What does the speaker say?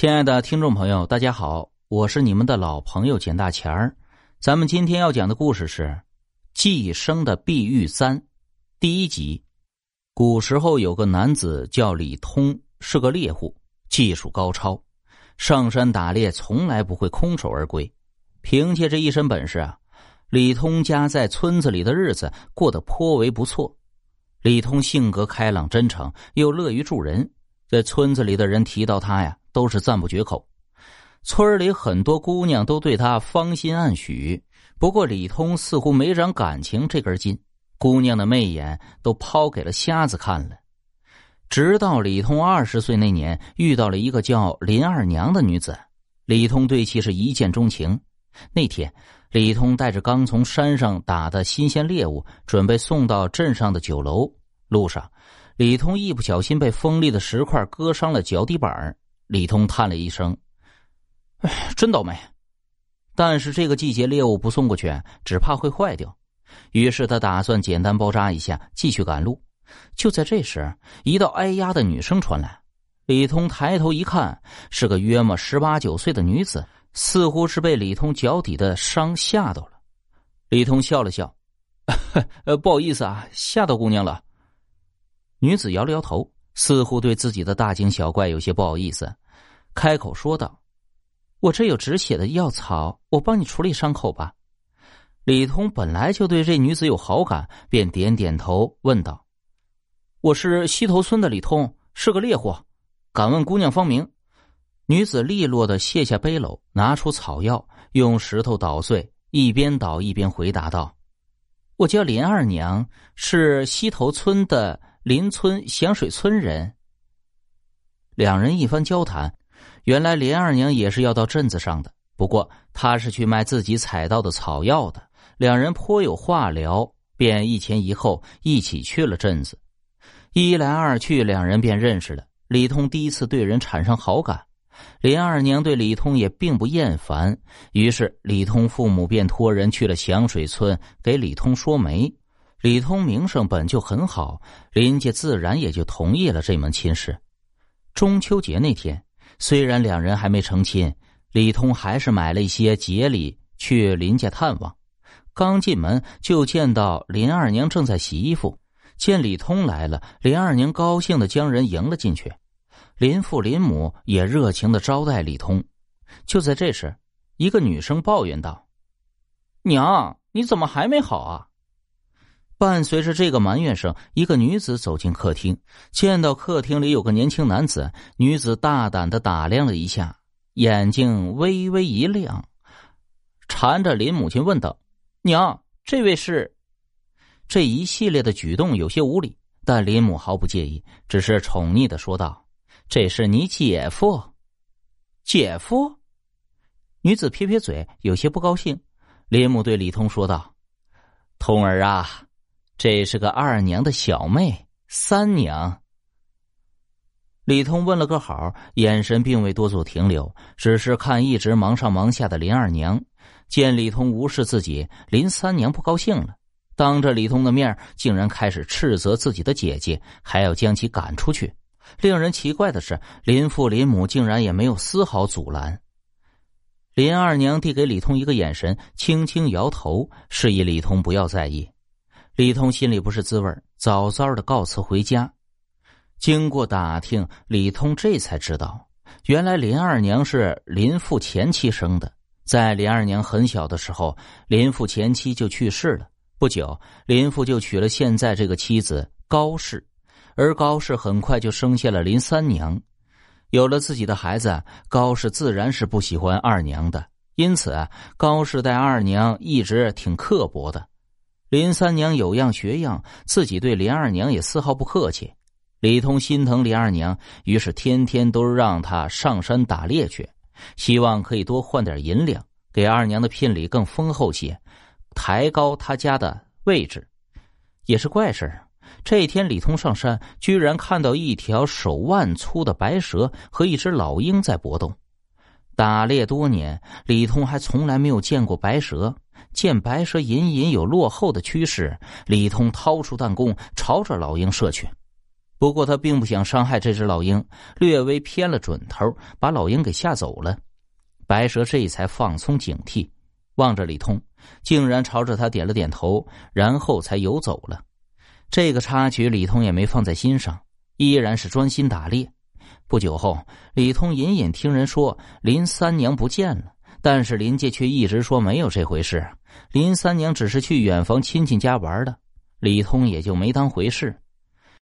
亲爱的听众朋友，大家好，我是你们的老朋友简大钱儿。咱们今天要讲的故事是《寄生的碧玉簪》第一集。古时候有个男子叫李通，是个猎户，技术高超，上山打猎从来不会空手而归。凭借这一身本事啊，李通家在村子里的日子过得颇为不错。李通性格开朗真诚，又乐于助人，在村子里的人提到他呀。都是赞不绝口，村里很多姑娘都对他芳心暗许。不过李通似乎没长感情这根筋，姑娘的媚眼都抛给了瞎子看了。直到李通二十岁那年，遇到了一个叫林二娘的女子，李通对其是一见钟情。那天，李通带着刚从山上打的新鲜猎物，准备送到镇上的酒楼。路上，李通一不小心被锋利的石块割伤了脚底板李通叹了一声：“哎，真倒霉！”但是这个季节猎物不送过去，只怕会坏掉。于是他打算简单包扎一下，继续赶路。就在这时，一道哎呀的女声传来。李通抬头一看，是个约莫十八九岁的女子，似乎是被李通脚底的伤吓到了。李通笑了笑：“ 呃，不好意思啊，吓到姑娘了。”女子摇了摇头。似乎对自己的大惊小怪有些不好意思，开口说道：“我这有止血的药草，我帮你处理伤口吧。”李通本来就对这女子有好感，便点点头，问道：“我是西头村的李通，是个猎户，敢问姑娘芳名？”女子利落的卸下背篓，拿出草药，用石头捣碎，一边捣一边回答道：“我叫林二娘，是西头村的。”邻村响水村人，两人一番交谈，原来林二娘也是要到镇子上的，不过她是去卖自己采到的草药的。两人颇有话聊，便一前一后一起去了镇子。一来二去，两人便认识了。李通第一次对人产生好感，林二娘对李通也并不厌烦，于是李通父母便托人去了响水村给李通说媒。李通名声本就很好，林家自然也就同意了这门亲事。中秋节那天，虽然两人还没成亲，李通还是买了一些节礼去林家探望。刚进门就见到林二娘正在洗衣服，见李通来了，林二娘高兴的将人迎了进去。林父林母也热情的招待李通。就在这时，一个女生抱怨道：“娘，你怎么还没好啊？”伴随着这个埋怨声，一个女子走进客厅，见到客厅里有个年轻男子，女子大胆的打量了一下，眼睛微微一亮，缠着林母亲问道：“娘，这位是？”这一系列的举动有些无礼，但林母毫不介意，只是宠溺的说道：“这是你姐夫。”姐夫，女子撇撇嘴，有些不高兴。林母对李通说道：“通儿啊。”这是个二娘的小妹，三娘。李通问了个好，眼神并未多做停留，只是看一直忙上忙下的林二娘。见李通无视自己，林三娘不高兴了，当着李通的面，竟然开始斥责自己的姐姐，还要将其赶出去。令人奇怪的是，林父林母竟然也没有丝毫阻拦。林二娘递给李通一个眼神，轻轻摇头，示意李通不要在意。李通心里不是滋味早早的告辞回家。经过打听，李通这才知道，原来林二娘是林父前妻生的。在林二娘很小的时候，林父前妻就去世了。不久，林父就娶了现在这个妻子高氏，而高氏很快就生下了林三娘。有了自己的孩子，高氏自然是不喜欢二娘的，因此高氏待二娘一直挺刻薄的。林三娘有样学样，自己对林二娘也丝毫不客气。李通心疼林二娘，于是天天都让她上山打猎去，希望可以多换点银两，给二娘的聘礼更丰厚些，抬高他家的位置。也是怪事这天李通上山，居然看到一条手腕粗的白蛇和一只老鹰在搏斗。打猎多年，李通还从来没有见过白蛇。见白蛇隐隐有落后的趋势，李通掏出弹弓，朝着老鹰射去。不过他并不想伤害这只老鹰，略微偏了准头，把老鹰给吓走了。白蛇这才放松警惕，望着李通，竟然朝着他点了点头，然后才游走了。这个插曲，李通也没放在心上，依然是专心打猎。不久后，李通隐隐听人说林三娘不见了，但是林家却一直说没有这回事，林三娘只是去远房亲戚家玩的，李通也就没当回事。